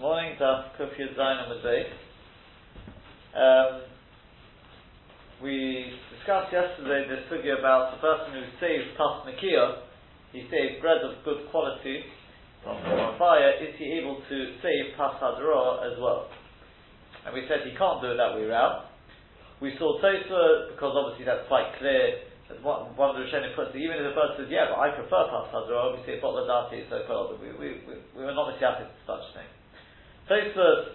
Morning, Daf Kuf Zayin on the day. Um, we discussed yesterday the figure about the person who saves pas nakia, he saves bread of good quality from, from fire, is he able to save pas hadra as well? And we said he can't do it that way around. We saw Tosa, because obviously that's quite clear, that one, one of the Rishonim puts it, even if the person says, yeah, but I prefer pas hadra, we say botla dati, so we, we, we, we were not messiatic to such a thing. Tosfos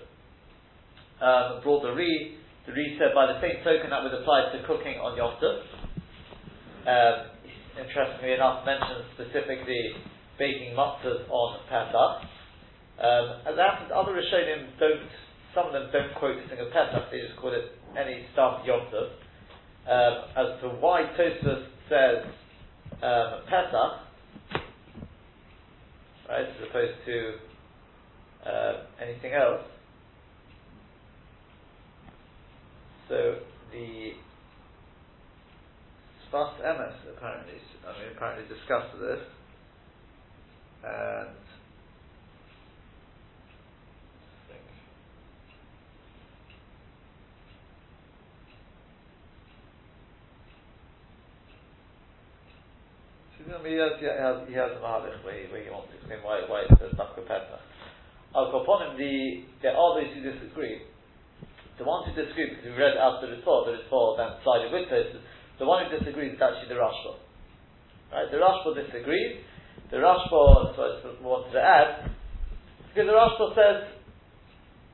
um, brought the re. The re said by the same token that would apply to cooking on Yom. Um, interestingly enough, mentions specifically baking matzahs on Pesach. Um, as happens, other Rishonim don't. Some of them don't quote this thing of Pesach; they just call it any of Yom. Um, as to why Tosfos says um, Pesach, right, as opposed to uh, anything else. So the Sfas Emes apparently, I mean, apparently discussed this, and he has, he has, he has a mahalach where he, wants to explain why, why it says Dafka Pesach. Al Koponim, the, there are those who disagree. The ones who disagree, because we read out the Ritva, the Ritva then sided with this, the one who disagrees is actually the Rashba. Right? The Rashba disagrees. The Rashba, so I wanted to add, because the Rashba says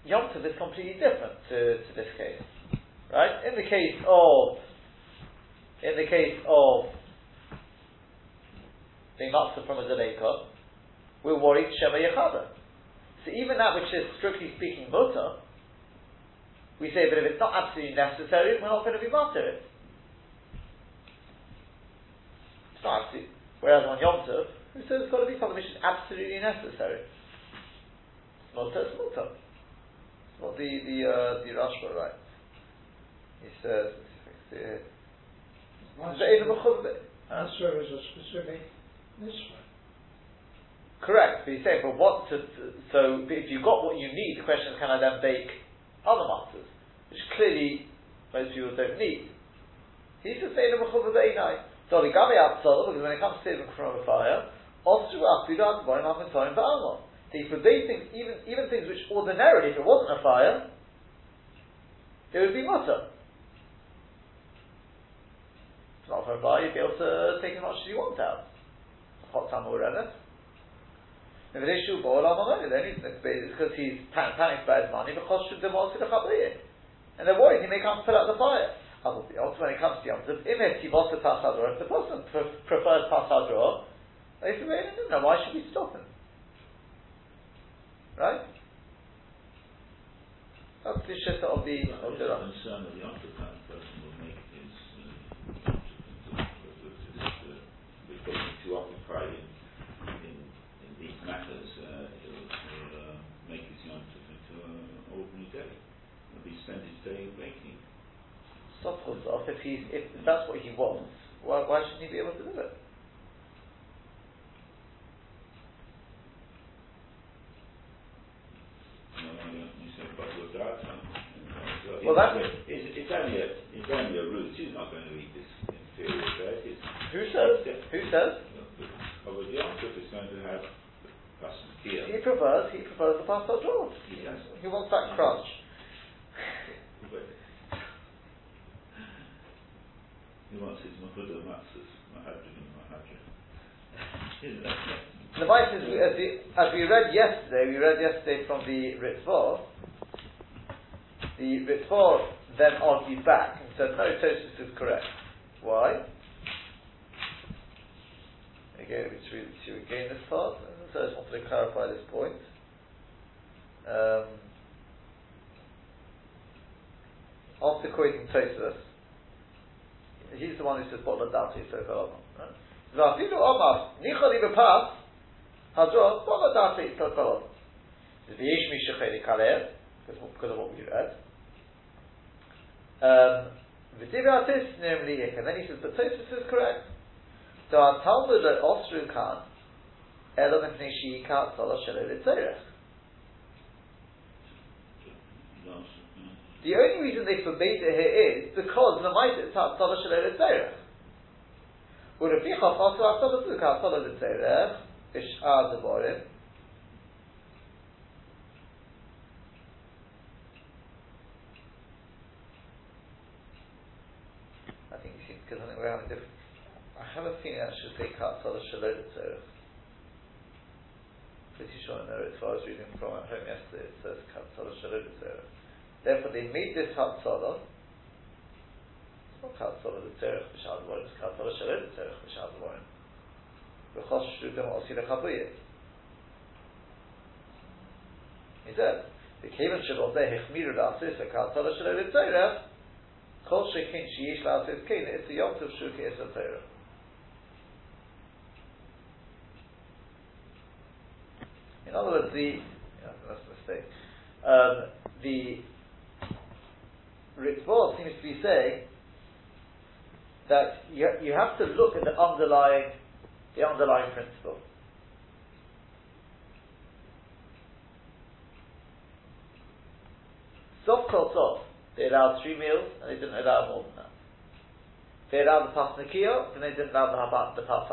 Yom Tov is completely different to, to this case. Right? In the case of, in the case of being matzah from a Zaleka, we're worried Shema Yechada. So even that which is strictly speaking mutter, we say that if it's not absolutely necessary, we're not going to be mutter it. It's not absolutely. Whereas on Yom Tov, we say it's got to be something which is absolutely necessary. Mutter is mutter. It's what the the uh, the Rashba writes. He says, let's see here. Answer is a specific mitzvah. Correct, but you say, but what to, so if you've got what you need, the question is, can I then bake other matzahs, which clearly most people don't need. He's b'einai. So the gabi outside, because when it comes to saving from a fire, also afidat boy mafin toim ba'alma. They forbade things, even even things which ordinarily, if it wasn't a fire, it would be mutter. It's not for a fire, you'd be able to take as much as you want out. Hot time or whatever. If it is Shubo, then he's because he's panicked by his money, because should the And they're worried he may come put out the fire. Also, when it comes to Yom Tov, if he wants to pass if the person prefers pass hadra, they say, no, no, why should we stop him? Right? That's the shit of the of the concern of the Yom Tov person will make is uh, uh, too occupied matters, uh, he'll, he'll uh, make his yom into an ordinary day. He'll be spend his day baking. Stop off if he's if that's what he wants, why, why shouldn't he be able to do it? Well, that's it's, it's, only a it's only a root. He's not going to eat this inferior bread. Who says? Who says? Well, the answer is going to have he prefers, he prefers the pas hadra. Yes. He wants that crunch. The vice is, as we, read yesterday, we read yesterday from the Ritva, the Ritva then argued back and said, no, Tosfos is correct. Why? Again, we should again this part so I just wanted to clarify this point. Um, after quoting Tosfos, he's the one who says "Botla Dati so far." Vafilu Omar Nichali Bepas Hadron Botla Dati so far. V'yesh mi shecheli kaler because of what we read. Um, V'divatis namely and then he says, but Tosfos is correct. So our Talmud at Osru Khan Elo mepnei sheika tzala shelo last, yeah. The only reason they forbade it here is because the mitzvah. Hatzalah Would Hatzalah Hatzalah I think you see, because I think we're having different. I have a feeling I should say Hatzalah Shalom Tzerech. Pretty sure I know it, so I reading from at home yesterday, it says Hatzalah Shalom Tzerech. Therefore, they made this Hatzalah. It's not Hatzalah, the Tzerech B'Shad Morim. It's Hatzalah Shalom, the Tzerech B'Shad Morim. B'chos Shudim Osila Chabuyit. He says, the Kavan Shalom there, Hechmiru La'asis, the Hatzalah Shalom, the Tzerech, Kol Shekin Sheyish La'asis Kain, it's the Yom Tov Shuki, it's the Tzerech. In other words, the yeah, that's a mistake. Um, the Ritva seems to be saying that you, you have to look at the underlying, the underlying principle. Sof kol sof, they allowed three meals and they didn't allow more than that. They allowed the pas and they didn't allow the, habat, the pas.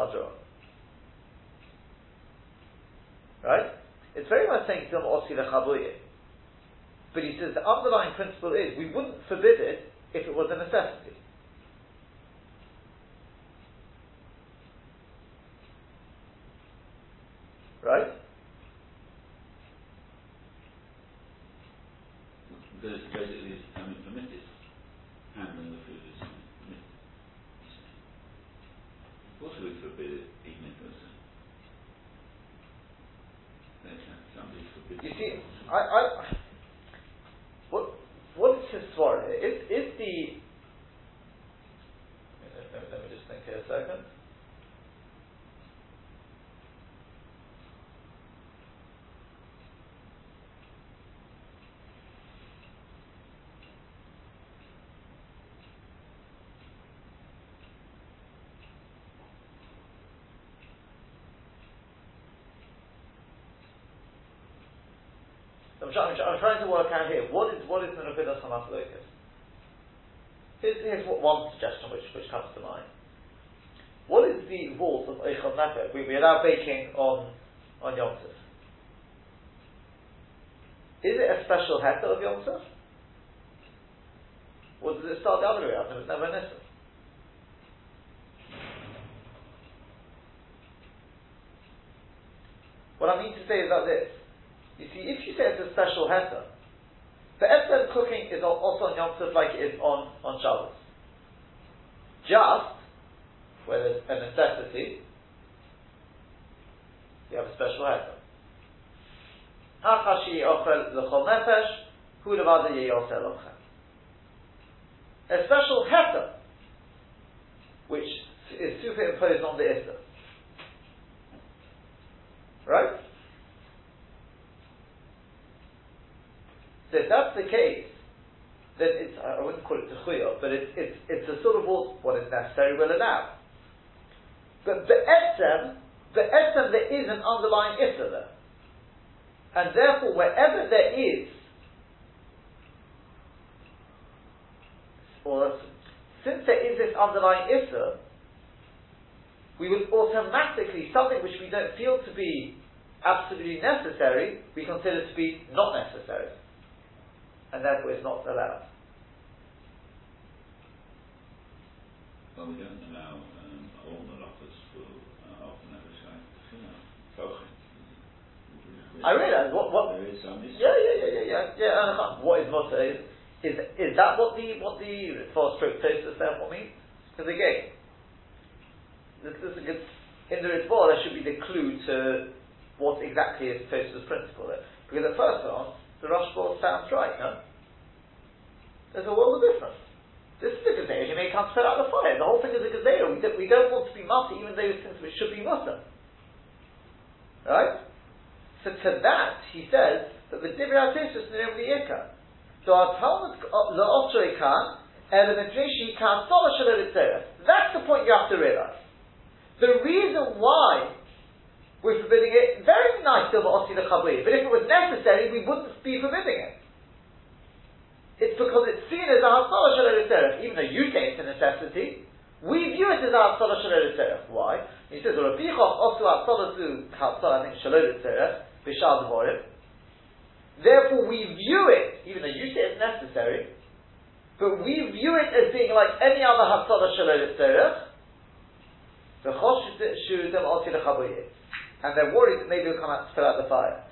Right? It's very much saying Dum Osi Lechabuye. But he says the underlying principle is we wouldn't forbid it if it was a necessity. Right? Because it's basically, it's, I mean, permitted, handling the food is permitted. you say. Of course we forbid it, even if it was, a- let's say somebody forbids. You see, I, I what what is his swara here? Is is the let me, let me just think here a second. I'm, trying, I'm, I'm trying to work out here what is what is the Nefilas Hamaslokas. Here's, here's what one suggestion which, which comes to mind. What is the rules of Ochel Nefesh? We, we allow baking on on Yom Tov. Is it a special heter of Yom Tov? Or does it start the other way around? It was never Nissan. What I mean to say is that this. You see, if you say it's a special heter, the Etzem cooking is also on Yom Tov like it is on, on Shabbos. Just, where there's a necessity, you have a special heter. A special heter, which is superimposed on the Issa. Right? So if that's the case, then it's, I wouldn't call it techuya, but it's, it's, it's a sort of what, is necessary will allow. But the etzem, the etzem, there is an underlying issa there. And therefore, wherever there is, or since there is this underlying issa, we will automatically, something which we don't feel to be absolutely necessary, we consider to be not necessary. And therefore it's not allowed. Well, we don't allow, um, all the lockers for, uh, often have a site, you. I realise what, what There is some, Yeah, yeah, yeah, yeah, yeah, yeah. uh, What is mutter is, is is that what the what the four stroke toaster therefore means? Because again, this, this is a good, in the Ritva there should be the clue to what exactly is toaster's principle there. Because at first glance, the board sounds right, no? There's a world of difference. This is a gazelle, you may come put out the fire. The whole thing is a gazelle. We don't, we don't want to be mutter, even though things which should be mutter. Right? So to that, he says that the Divrei HaTosus Nirim Liyika. So our Talmud uh, La'otrei Kan, Elementary Kan Sola That's the point you have to realize. The reason why we're forbidding it, very nice Dilma Osi L'Chabri, but if it was necessary, we wouldn't be forbidding it. it's because it's seen as a Hatzalah Shalom even though you say it's a necessity, we view it as a Hatzalah Shalom Why? He says, Rabbi Chof also Hatzalah to Hatzalah, I think Shalom Bishal Devorim. Therefore, we view it, even though you say it's necessary, but we view it as being like any other Hatzalah Shalom Tzerech, and they're worried that maybe it'll come out to spill out the fire.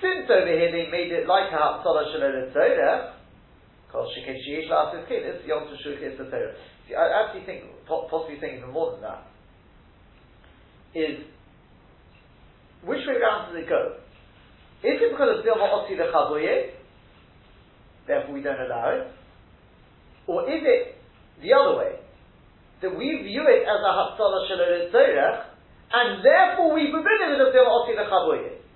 Since over here they made it like a Hatzalah Shalom Torah. See, I actually think, possibly think even more than that, is which way round does it go? Is it because of Dilma Otzi the therefore we don't allow it? Or is it the other way? That we view it as a Hafsalah Shalom and therefore we forbid it with a Bil Oti Lechaboyim. I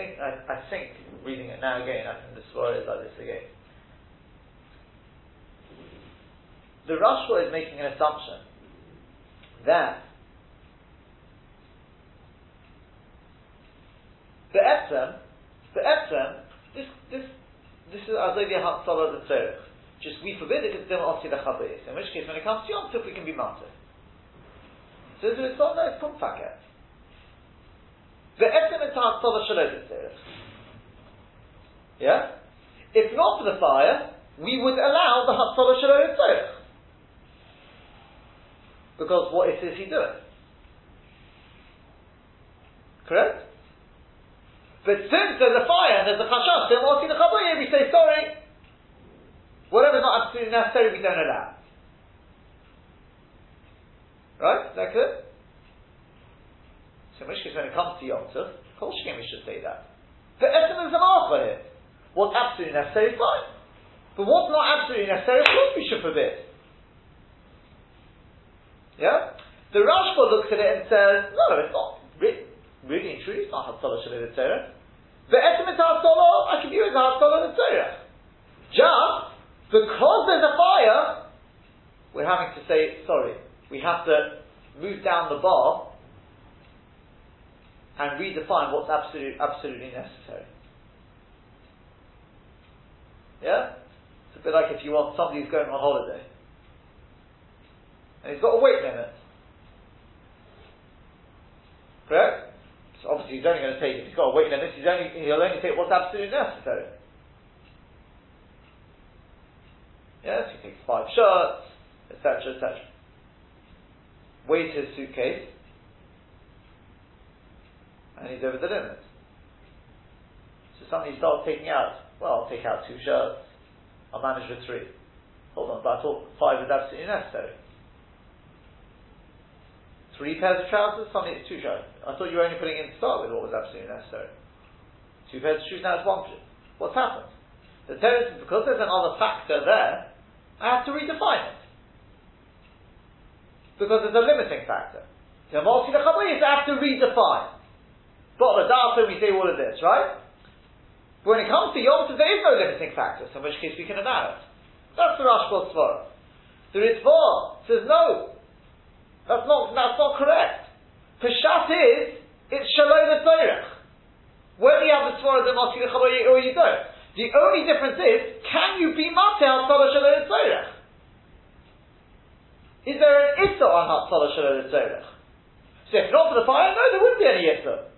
think I, I think reading it now again, I think the story is like this again. The Rashba is making an assumption that the Etzem, the Etzem, this this this is Azovia Hatzalah the Tzerich. Just we forbid it because it's not the Chabais. In which case, when it comes to Yom Tov, we can be martyred. So it's not no, it's Pumfaket. The Etzem is Ha'atzava Shalom Yeah? If not for the fire, we would allow the Ha'atzava Shalom Because what is he doing? Correct? But since there's a fire and there's a chashash, then what's in the chabayim? We say sorry. Whatever's not absolutely necessary, we don't allow. Right? Is that clear? So case, when it comes to Yom Tov, of course we should say that. The Esem is an alpha here. What's absolutely necessary, is fine. But what's not absolutely necessary, of course we should forbid. Yeah? The Rashba looks at it and says, no, it's not really, really and truly, it's not Hatzalah Shalom Torah. The is Hatzalah, I can view as Hatzalah Torah. Just because there's a fire, we're having to say, sorry, we have to move down the bar and redefine what's absolute, absolutely necessary. Yeah? It's a bit like if you want somebody who's going on holiday. And he's got a weight limit. Correct? So obviously he's only going to take, if he's got a weight limit, he's only, he'll only take what's absolutely necessary. Yes, he takes five shirts, etc., etc. Weighs his suitcase, and he's over the limit. So suddenly he starts taking out, well, I'll take out two shirts, I'll manage with three. Hold on, but I thought five was absolutely necessary. Three pairs of trousers, suddenly it's two shirts. I thought you were only putting in to start with what was absolutely necessary. Two pairs of shoes, now it's one shoe. What's happened? The terrorist, because there's another factor there, I have to redefine it. Because there's a limiting factor. The multi I have to redefine. But the data we say all of this, right? But when it comes to Yom there is no limiting factor, so in which case we can it. That's the Rashbal Svara. The Ritva says no. That's not, that's not correct. Peshat is, it's Shalom Tzorech. Whether you have the Svara of Moshe or you don't. The only difference is, can you be Mate Hatzala Shalom Tzorech? Is there an Issa on Hatzala Shalom Tzorech? So if not for the fire, no, there wouldn't be any Issa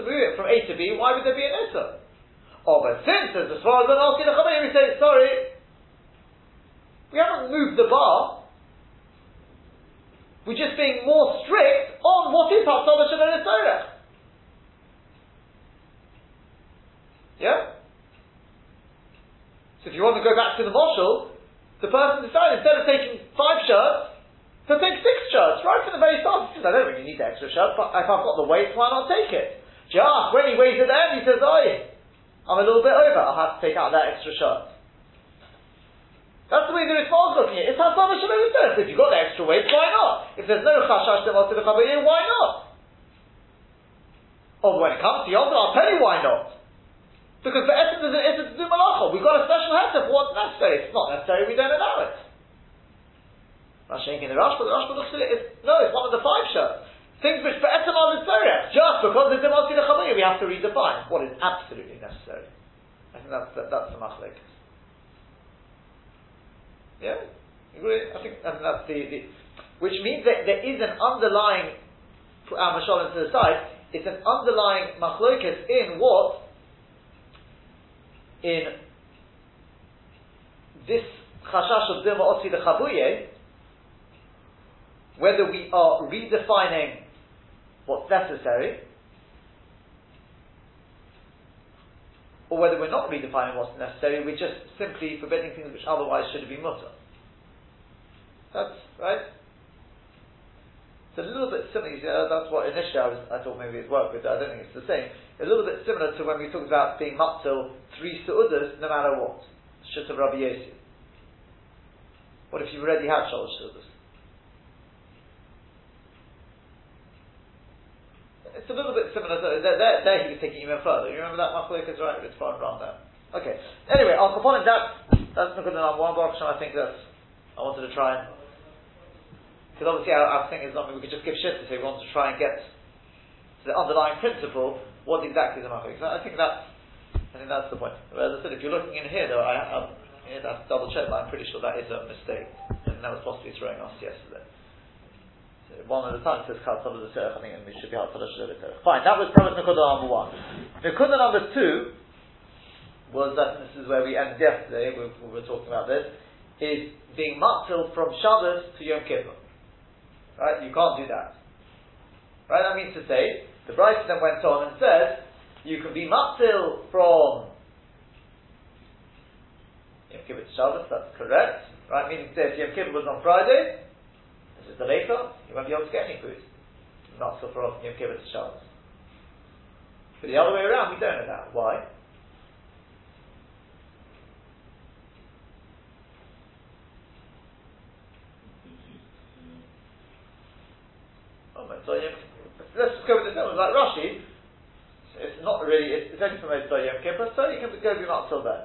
to move it from A to B, why would there be an Issa? Oh, but since there's a svara ben osi lechabaya, we say, sorry, we haven't moved the bar. We're just being more strict on what is Hatzah Shalom Yeah? So if you want to go back to the marshal, the person decided instead of taking five shirts, to take six shirts right from the very start. He says, I don't really need the extra shirt, but if I've got the weight, why not take it? Just when he weighs it there, he says, oh, I'm a little bit over, I'll have to take out that extra shirt. That's the way the Ritva's looking at it. It's Hasama Shalom If you've got the extra weight, why not? If there's no Chashash to the why not? Oh, when it comes to Yom I'll tell you why not. Because the essence is it's to do malacha. We've got a special heter for what's necessary. It's not necessary, we don't allow it. Rashi in the Rashba, the Rashba looks at it, it's, no, it's one of the five shirts. Things which for etamah is just because it's demasi lechamaya, we have to redefine what is absolutely necessary. I think that's, that, that's the machlek. Yeah? Agree? I think, I think that's the, the, which means that there is an underlying, our mashal into the side, it's an underlying machlokas in what in this chashash of Dilma Otzi the Chabuye, whether we are redefining what's necessary, or whether we're not redefining what's necessary, we're just simply forbidding things which otherwise should have been mutter. That's right. It's a little bit similar. Uh, that's what initially I, was, I thought maybe it'd work with. I don't think it's the same. A little bit similar to when we talked about being mutzel three su'udas no matter what. Shut of Rabbi Yossi. What if you already had shalosh su'udas? It's a little bit similar. To, there, there, there he was taking even further. You remember that Machlok is right? It's far around there. Okay. Anyway, I'll upon that. That's not good enough. One box, and I think that's. I wanted to try and because obviously our, our thing is not we could just give shit to say we want to try and get to the underlying principle, what exactly is a machlok. So I think that's I think that's the point. As I said, if you're looking in here though, I, I, I have to double check, but I'm pretty sure that is a mistake. And that was possibly throwing us yesterday. One at a time says Kal the Serach, I think, we should be Kal Fine, that was premise Nakuda number one. Nakuda number two was that, this is where we ended yesterday, we, we were talking about this, is being matzel from Shabbos to Yom Kippur. Right? You can't do that. Right? That means to say, the Brighton then went on and said, you can be matzil from Yom Kippur to Shabbos, that's correct. Right? Meaning to say, if Yom Kippur was on Friday, this is the later, you won't be able to get any food. Matzil from Yom Kippur to Shabbos. But the other way around, we don't know that. Why? Oh, so let's just go with the film. Like Rashi, it's not really, it's, it's only from Motzei Yom Kippur, so you can go up till then.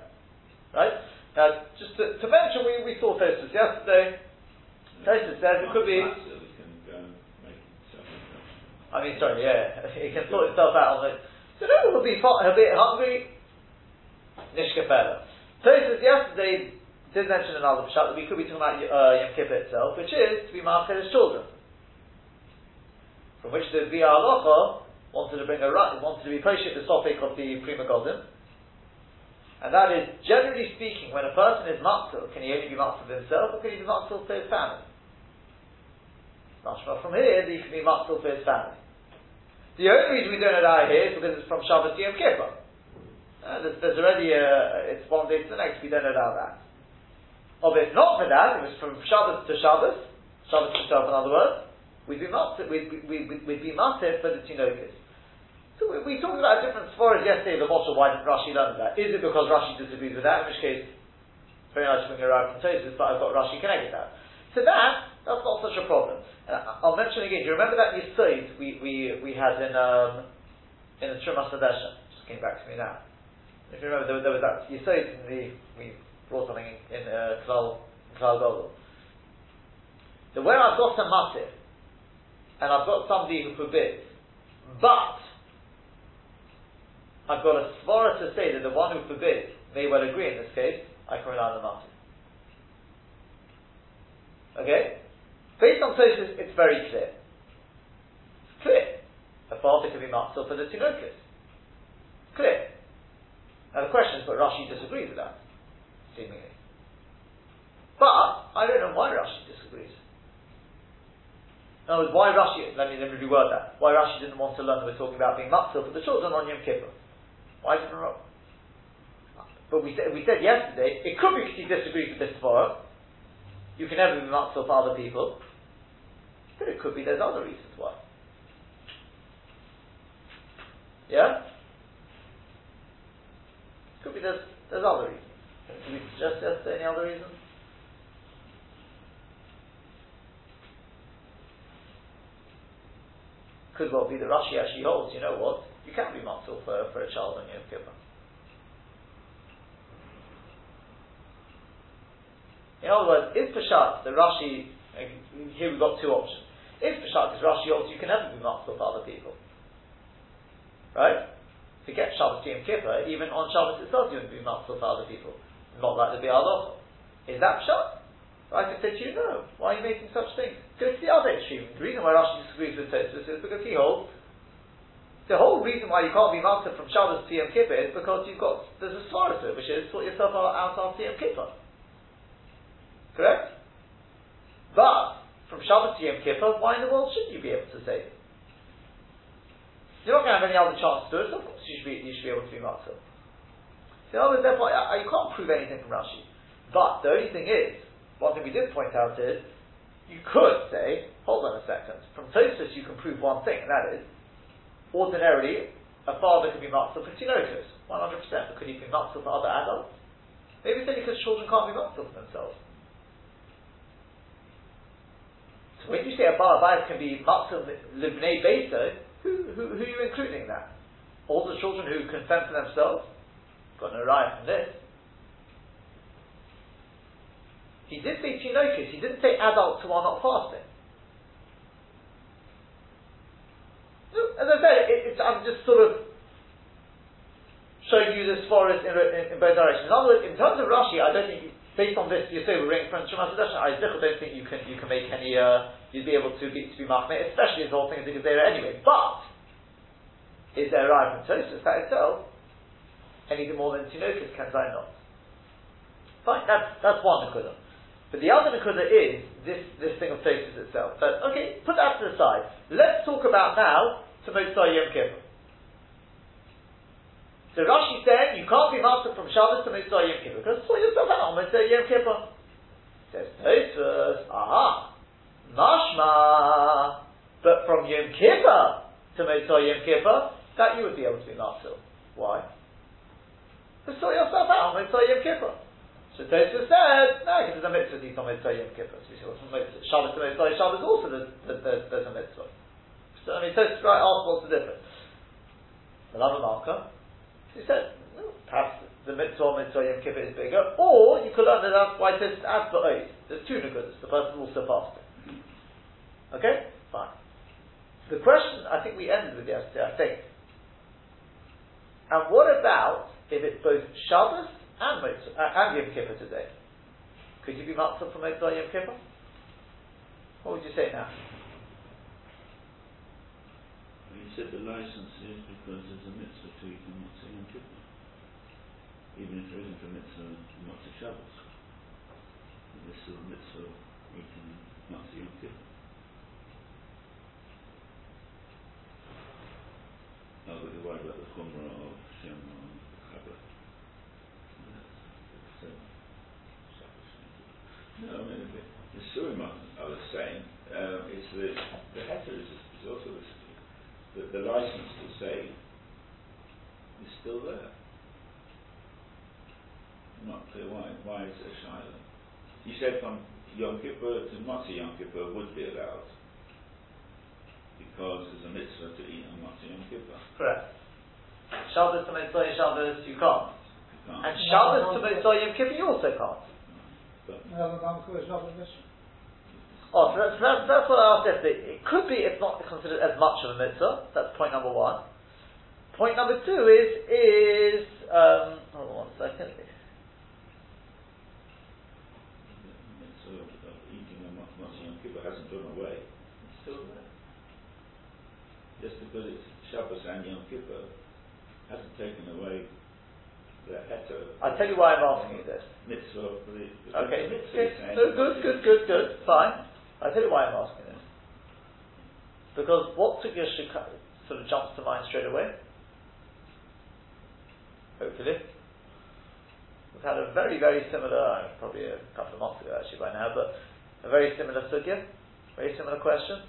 Right? Now, just to, to mention, we, we saw Tosfos yesterday. Tosfos says it could be. I mean, sorry, yeah, it can sort itself out on it. So no, he'll be, he'll be hungry. Nishkafela. Tosfos yesterday did mention another pshat that we could be talking about uh, Yom Kippur itself, which is to be marked as children from which the Alocha wanted to bring a right, wanted to be patient the topic of the Prima Golden. And that is, generally speaking, when a person is matzil, can he only be matzil himself or can he be matzil for his family? Mashma from here, he can be matzil for his family. The only reason we don't allow it here is because it's from Shabbos to Yom Kippur. Uh, there's, there's, already a, it's one day to the next, we don't allow that. Or if not for that, it was from Shabbos to Shabbos, Shabbos to Shabbos in other words, we'd be master, we'd, we, we, we'd be for the tinokas. So we, we talked about a different as yesterday, the Moshe, why didn't Rashi learn that? Is it because Rashi disagrees with that, in which case, very nice to bring it around from Tosfos, but I've got Rashi connected that. So that, that's not such a problem. Uh, I'll mention again, do you remember that Yisoid we, we, we had in, um, in the Trumas Hadeshen? Just came back to me now. If you remember, there, there was that Yisoid in the, we brought something in, in uh, Klal, Klal. So where I've got a massive, and I've got somebody who forbids, but I've got a svara to say that the one who forbids may well agree in this case, I can rely on the matter. Okay? Based on Tosfos, it's very clear. It's clear. A father can be matzah for the tinokus. Clear. And of Rashi disagrees with that, seemingly. But I don't know why Rashi disagrees. In other words, why Rashi? Let me let me reword that. Why Rashi didn't want to learn that we're talking about being matzil for the children on Yom Kippur? Why didn't Rashi? But we said we said yesterday it could be because he disagrees with this Torah. You can never be matzil for other people, but it could be there's other reasons why. Yeah. Could be there's there's other reasons. Can we suggest yesterday any other reasons? Could well be the Rashi actually holds, you know what, you can't be matzil for, for a child on Yom Kippur. In other words, if Peshat, the Rashi, here we've got two options. If Peshat is Rashi holds, you can never be matzil for other people. Right? Forget Shabbos Yom Kippur, even on Shabbos itself you wouldn't be matzil for other people. Not like the Bi'aloch. Is that Peshat? I could say to you, no. Why are you making such things? Go to the other extreme. The reason why Rashi disagrees with Tosfos is because he holds the whole reason why you can't be master from Shabbos to Yom Kippur is because you've got there's a svara to it, which is sort yourself out after Yom Kippur. Correct? But from Shabbos to Yom Kippur, why in the world shouldn't you be able to say it? You're not going to have any other chance to do it, so of course you should be, you should be able to be master. So other therefore, you can't prove anything from Rashi. But the only thing is, one thing we did point out is, you could say, hold on a second, from Tosfos you can prove one thing, and that is, ordinarily, a father could be matzah for tinokus, 100%, but could he be matzah for other adults? Maybe it's only because children can't be matzah for themselves. So when you say a bar can be matzah libnei beso, who, who, who are you including in that? All the children who can fend for themselves? Got no right from this. He did say tinokus, he didn't say adults who are not fasting. As I said, it, I'm just sort of showing you this forest in, in, in, both directions. In other words, in terms of Rashi, I don't think, based on this, you say we're reading from Shema I don't think you can you can make any, uh, you'd be able to be, to be machmir, especially as the whole thing is a anyway. But, is there a right from Tosfos that itself? Anything more than Tinokus can I not? Fine, that's, that's one Nakudah. But the other Nakuda is this, this thing of Tosfos itself. But okay, put that to the side. Let's talk about now to Motzai Yom Kippur. So Rashi said you can't be master from Shabbos to Motzai Yom Kippur because sort yourself out on Motzai Yom Kippur. Says Tosfos, aha, mashma, but from Yom Kippur to Motzai Yom Kippur, that you would be able to be master. Why? To sort yourself out on Motzai Yom Kippur. So Tosfos said, no, because there's a mitzvah eat on Motzei Yom Kippur. So we say, what's mitzvah? Shabbos to Mitzvah, Shabbos also there's, there's, there's a mitzvah. So I mean, Tosfos right asked what's the difference. The love marker. He said, perhaps the mitzvah Motzei Yom Kippur is bigger, or you could learn that that's why Tosfos adds the oath. There's two nigudas. The person also fasting. Okay, fine. The question I think we ended with yesterday, I think. And what about if it's both Shabbos and Motzah, uh, and Yom Kippur today. Could you be matzah for Motzei Yom Kippur? What would you say now? You said the license is because there's a mitzvah to eat on Motzei Yom Kippur. Even if there isn't a mitzvah on Motzei Shabbos. There's still a mitzvah eating Motzei Yom Kippur. But you're worried about the chumrah of Shem No, I mean, the, the I was saying, um, is the, the heter is, also the, the, the license to say is still there. I'm not clear why. Why is there Shiloh? You said from Yom Kippur to Motzei Yom Kippur would be allowed because there's a mitzvah to eat on Motzei Yom Kippur. Correct. Shabbos to Motzei Shabbos you can't. You can't. And Shabbos to Motzei Yom Kippur you also can't. No, the is not a mitzvah. Oh, so that's, that's, that's what I asked yesterday. It could be, it's not considered as much of a mitzvah. That's point number one. Point number two is, is, um, hold on one second. So, eating on Motzei Yom Kippur hasn't gone away. It's still there. Just because it's Shabbos and Yom Kippur hasn't taken away the heter. I'll tell you why I'm asking you this. Mitzvah the. Okay, the you're no, good, good, good, good, fine. I'll tell you why I'm asking this. Because what sugya should sort of jumps to mind straight away? Hopefully. We've had a very, very similar, uh, probably a couple of months ago actually by now, but a very similar sugya, very similar question.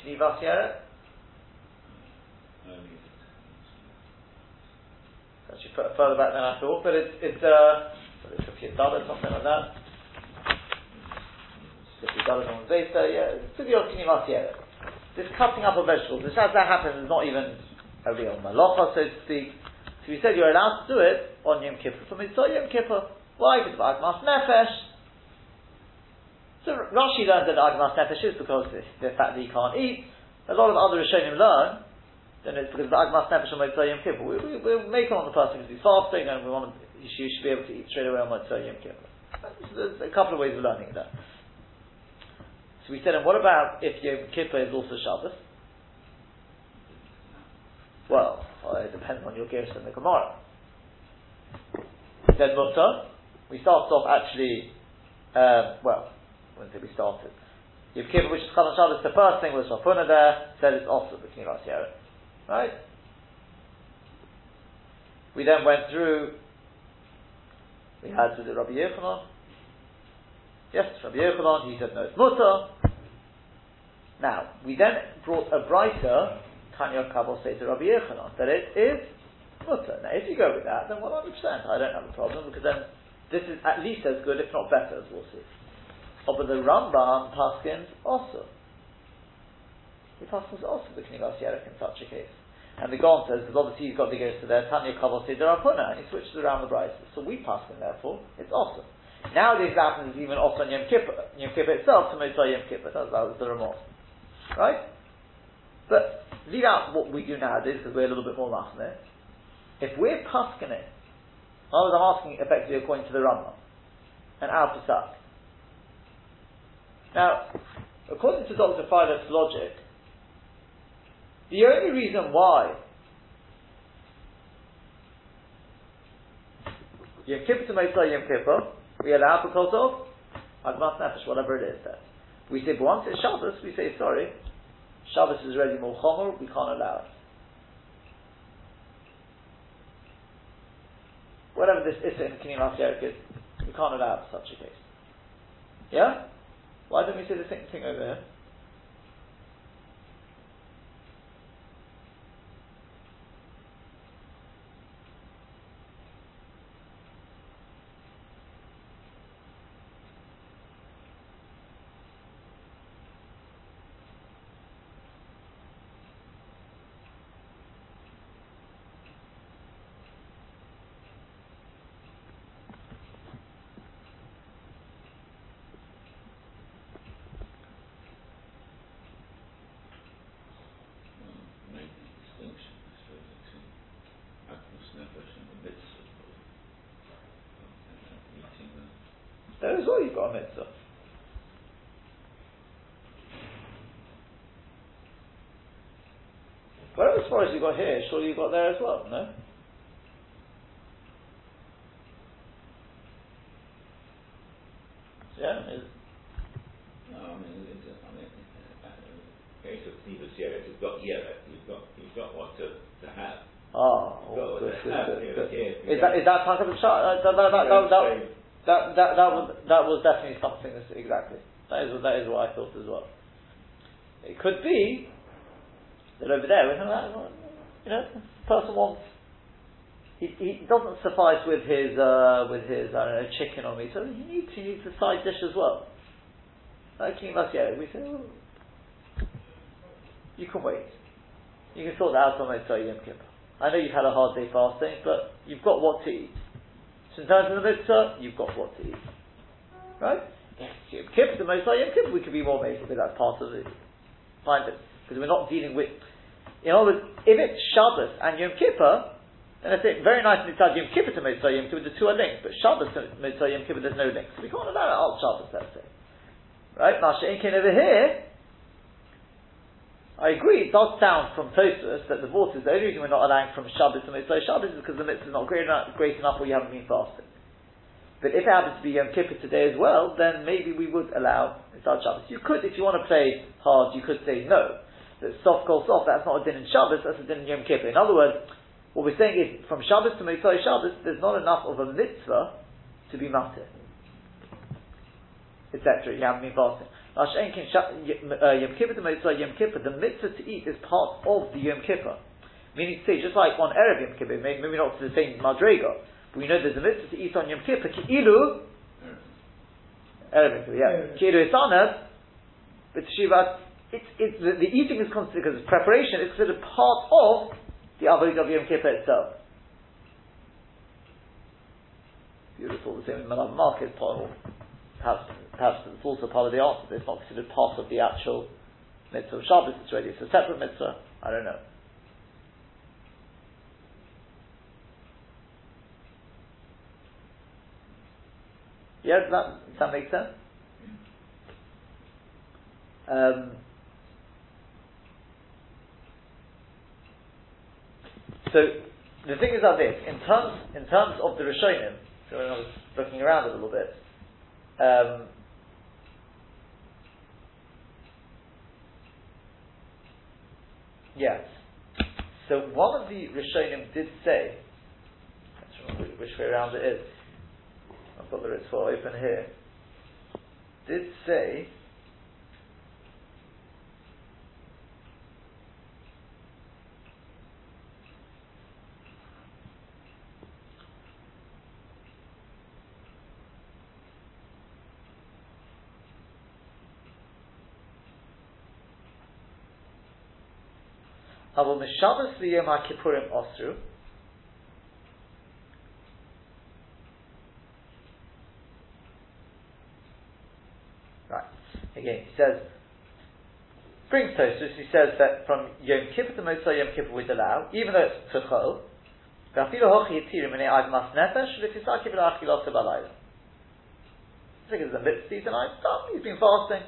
Can you Vasiyara? Only- actually fur- further back than I thought, but it's, it's, uh, what is it, dollar, something like that. Fifty dollars on Zeta, yeah. This cutting up of vegetables, this as that happens is not even a real malacha, so to speak. So we said you're allowed to do it on Yom Kippur for Motzei Yom Kippur. Why? Because of Agmas Nefesh. So Rashi learns that Agmas Nefesh is because it's the fact that you can't eat. A lot of other Rishonim learn then it's because of the Agmas Nefesh on Motzei Yom Kippur. We, we, we'll make it on the person because he's fasting and we want him, you should, be able to eat straight away on Motzei Yom Kippur. There's a couple of ways of learning that. So we said, and what about if Yom Kippur is also Shabbos? Well, uh, it depends on your Gersh and the Gemara. Then Mutter, we started off actually, um, well, when did we started? Yom Kippur, which is Chalan Shabbos, the first thing was Rafuna there, said it's also the King Sierra. Right? We then went through, we had, to it Rabbi Yochanan? Yes, Rabbi Yochanan, he said no, it's Mutter. Now, we then brought a brighter Tanya Kabbalah say to Rabbi Yochanan that it is mutter. Now, if you go with that, then 100%, I don't have a problem because then this is at least as good, if not better, as we'll see. Oh, but the Rambam Paskins also. He Paskins also the Knigas Yerek in such a case. And the Gon says, because obviously he's got the goes to there, Tanya Kabbalah say Rapuna, and he switches around the brights. So we Paskin, therefore, it's awesome. Nowadays, that happens even also on Yom Kippur, Yom Kippur itself, to Motzei Yom Kippur. That, that was the remorse. Right? But leave out what we do nowadays because we're a little bit more machmir. If we're pasking it, I was asking effectively according to the Rambam and our Pesach. Now, according to Dr. Filet's logic, the only reason why Yom Kippur Mosai Yom Kippur, we allow because of Agmas Nefesh, whatever it is there. We say, but once it's Shabbos, we say, sorry, Shabbos is already more chomer, we can't allow it. Whatever this is in Kinim is, we can't allow it such a case. Yeah? Why don't we say the same thing over here? Make a distinction, I suppose, between Agmas Nefesh and the mitzvah. And uh, eating the There is all you've got a mitzvah. Whatever far as you've got here, surely you've got there as well, no? Yeah, is- No, I mean, it's, a- I mean, uh, uh, case of you've got Yeret, you've got, you've got what to, to have. Ah, oh, good, good, good, good. here, Is that is that part of the chart? Uh, that, that, that, that, that, that, that, that was that was definitely something that's exactly. That is that is what I thought as well. It could be that over there, you know, person wants. He, he doesn't suffice with his uh, with his I don't know chicken or meat, so he needs he needs a side dish as well. Like King Vasya, we say, well, you can wait. You can sort that out on Yom Kippur. I know you've had a hard day fasting, but you've got what to eat. So in terms of the mitzvah, you've got what to eat. Right? Yes, Yom Kippur, the Motzei Yom Kippur, we could be more maybe, because that's part of it. Fine, but because we're not dealing with. In other words, if it's Shabbos and Yom Kippur, then I say very nice mitzvah Yom Kippur to Motzei Yom Kippur, the two are linked, but Shabbos to Motzei Yom Kippur, there's no link. So we can't allow it out Shabbos, let's say. Right? Masha Inkin over here, I agree, it does sound from Tosfos that the is the only reason we're not allowing from Shabbos to Motzei Shabbos is because the mitzvah is not great enough, great enough or you haven't been fasting. But if it happens to be Yom Kippur today as well, then maybe we would allow Motzei Shabbos. You could, if you want to play hard, you could say no. That soft goes soft, that's not a din in Shabbos, that's a din in Yom Kippur. In other words, what we're saying is, from Shabbos to Motzei Shabbos, there's not enough of a mitzvah to be matir. Etc. You haven't been fasting. Uh, Yom Kippur to Motzei Yom Kippur, the mitzvah to eat is part of the Yom Kippur. Meaning to say, just like on Erev Yom Kippur, maybe, not to the same Madrega, but we know there's a mitzvah to eat on Yom Kippur, Ki'ilu, Erev Yom Kippur, yeah, Ki'ilu Isanad, but Shiva, it's, it's, the, the eating is considered, because it's preparation, it's considered part of the Avodah of Yom Kippur itself. Beautiful, the same in Melaveh Malkah, part of perhaps, perhaps it's also part of the but it's not considered part of the actual mitzvah of Shabbos, it's already it's a separate mitzvah, I don't know. Yeah, does that, does that make sense? Um, so the thing is like this: in terms in terms of the Rishonim, so when I was looking around a little bit, um, yes. So one of the Rishonim did say, let's remember which way around it is. I've got the Ritva open here. Did say Abu Mishabas Liyom HaKippurim Osru. Right. Again, he says, brings Tosfos, he says that from Yom Kippur to Motzei Yom Kippur would allow, even though it's Tuchol, ואפילו הוכי התירו מיני עד מס נפש, ולפיסקי ולאכילוסו בלילה. I think it's a bit tonight. Stop. He's been fasting.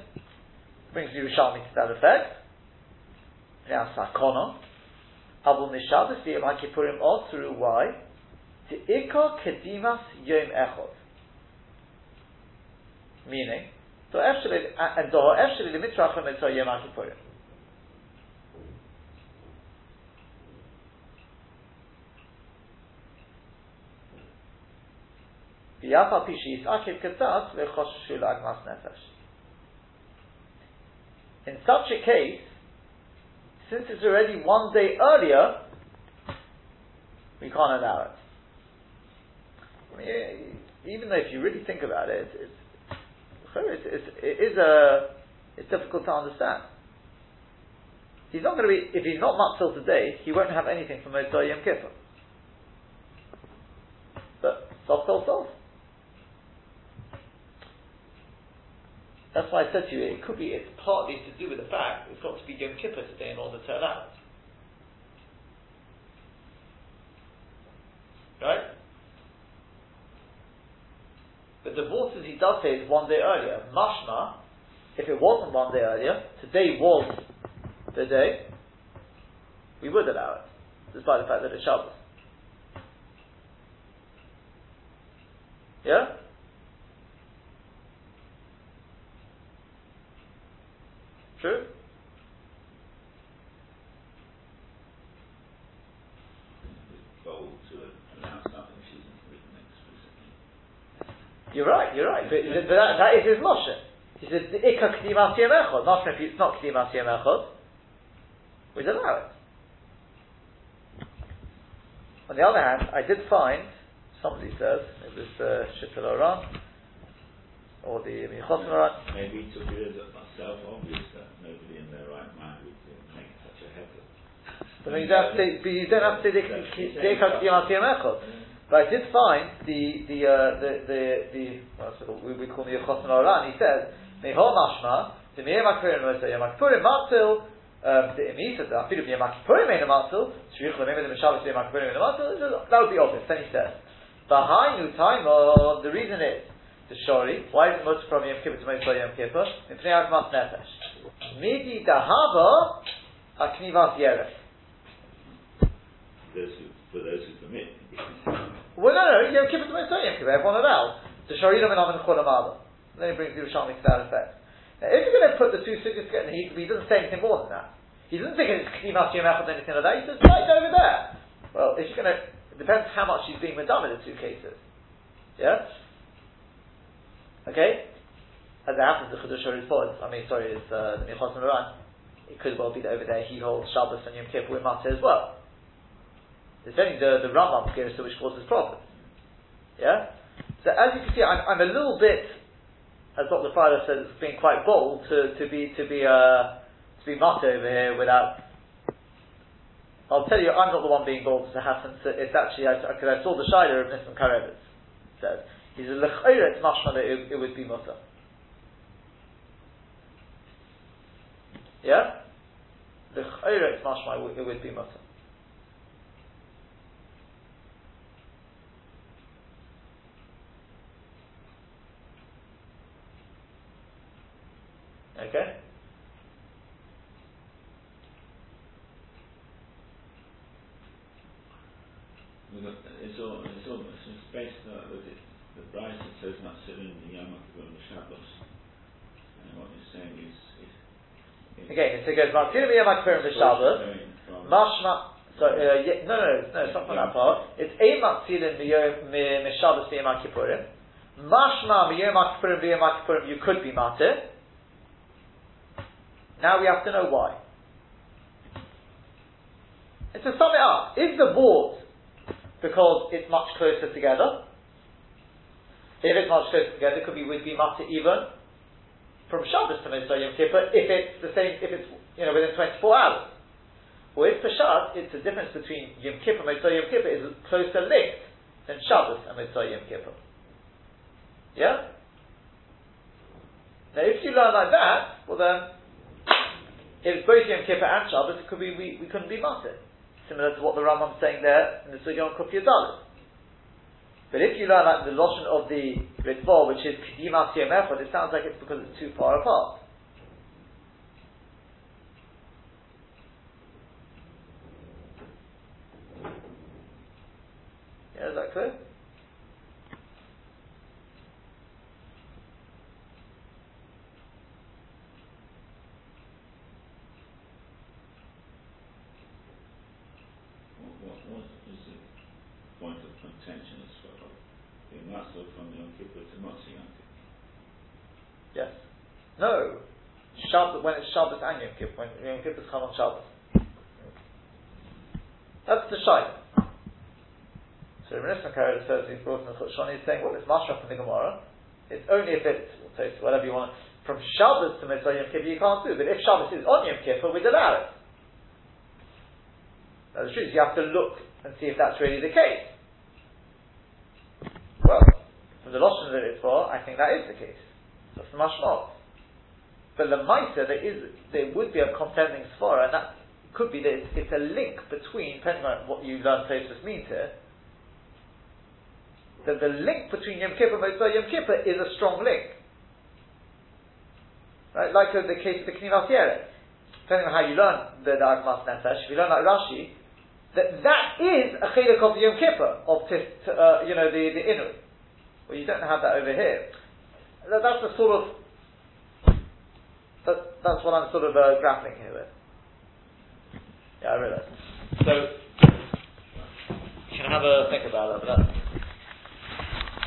Brings Yerushalmi to that effect now abu mishabas yom hakipurim all through why to kedimas yom echov. Meaning, so and so efsheli limitrachem etzah yom hakipurim. nefesh. in such a case, since it's already one day earlier, we can't allow it. I mean, even though if you really think about it, it's, it's, it's, it is a, it's difficult to understand. He's not going to be, if he's not Matzil today, he won't have anything for Motzei Yom Kippur. But, soft, soft, soft. That's why I said to you, it could be, it's partly to do with the fact it's got to be Yom Kippur today in order to allow it. Right? But the waters he does say is one day earlier. Mashma, if it wasn't one day earlier, today was the day, we would allow it, despite the fact that it's Shabbos. Yeah? You're right, you're right. But, but that, that is his Moshe. He says, the Ikka Kdimas Echad. Not if it's not Kdimas Yom Echad. We'd allow it. On the other hand, I did find, somebody says, it was uh, Shittel Oran, or the Michos Maybe he took it as self-obvious that nobody in their right mind would make such a heckle. But you don't have to, but you don't have to But I did find the the uh, the the, the called? we, we call the Chosn Oran. He says Mehol Mashma the Meir Makpurim Mosa Yom Makpurim Matzil um, the Emisa the Afilu Yom Makpurim Ein Matzil Shriich Lemem the Mishavos Yom Makpurim Ein Matzil that would be obvious. Then he says Behind time the reason is the Shori. Why is it much from Yom Kippur to Motzei Yom Kippur? In Pnei Agmas Nefesh. Midi Dahava a knivas yeres. Those for those who permit. Well, no, no, Yom Kippur to Motzei Yom Kippur, everyone allows. The Sharidim and Amin Cholam Then he brings Yerushalmi to that effect. Now, if you're going to put the two sugyas together, he, he doesn't say anything more than that. He doesn't think it's Knivas Yom Echad or anything like that. He says, right over there. Well, if you're going to, it depends how much he's being madam in the two cases. Yeah? Okay? As it happens, the Chedush is I mean, sorry, it's uh, the Milchos Moran. It could well be that over there he holds Shabbos and Yom Kippur with Mata as well. It's only the, the Rambam Gersa which causes problems. Yeah? So as you can see, I'm, I'm a little bit, as Dr. Friday said, it's being quite bold to, to be to be uh, to be Mata over here without. I'll tell you, I'm not the one being bold as it happens. It's actually because I, I, saw the Shiloh of Nissan Karelitz says he's a lechayret mashma that it, it would be mutter. Yeah? Lechayret mashma it would be mutter. Okay? It's all, it's all, it's based on, was the Braisa that says not sitting in the Yom Kippur the Shabbos. And what you're saying is, is Again, so it goes Matzilin Yom Kippur and the Shabbos. Mashma, so, uh, yeah, no, no, no, no, it's not from that part. It's a Matzilin Mishabbos Yom Kippurim. Mashma Yom Kippurim Yom Kippurim, you could be Matir. Now we have to know why. And to sum it up, is the board because it's much closer together? If it's much closer together, it could be would be matter even from Shabbos to Motzei Yom Kippur if it's the same, if it's you know within 24 hours. If Peshat, it's the difference between Yom Kippur and Motzei Yom Kippur is closer linked than Shabbos and Motzei Yom Kippur. Yeah? Now if you learn like that, well then if it's both Yom Kippur and Shabbos, it could be we, we couldn't be matir. Similar to what the Rambam's saying there in the Sugya on Kufya. But if you learn like the lotion of the Ritva, which is Kedimas Yom Echad, it sounds like it's because it's too far apart. Yeah, is that clear? Yes. No. Shabbos, when it's Shabbos and Yom Kippur, when Yom Kippur's come on Shabbos. That's the Shaila. So Rav Nissan says he's brought in the Chutshon, he's saying, well, it's Mashra from the Gemara. It's only if it's, whatever you want, from Shabbos to Motzei Yom Kippur you can't do, but if Shabbos is on Yom Kippur, we'd allow it. Now the truth is you have to look and see if that's really the case. Well, from the Lashon that it's for, I think that is the case. That's the mashmot. But the there is, there would be a contending svara, and that could be that it's, it's, a link between, depending on what you learn Tosfos means here, that the link between Yom Kippur and Motzei Yom Kippur is a strong link. Right? Like the case of the Knivas Yeret. Depending on how you learn the, the Agmas Nefesh, if you learn like Rashi, that that is a chiluk of Yom Kippur, of uh, you know, the, the Inu. Well, you don't have that over here. That, that's the sort of, that, that's what I'm sort of uh, grappling here with. Yeah, I realise. So, you can have a think about that, but that's,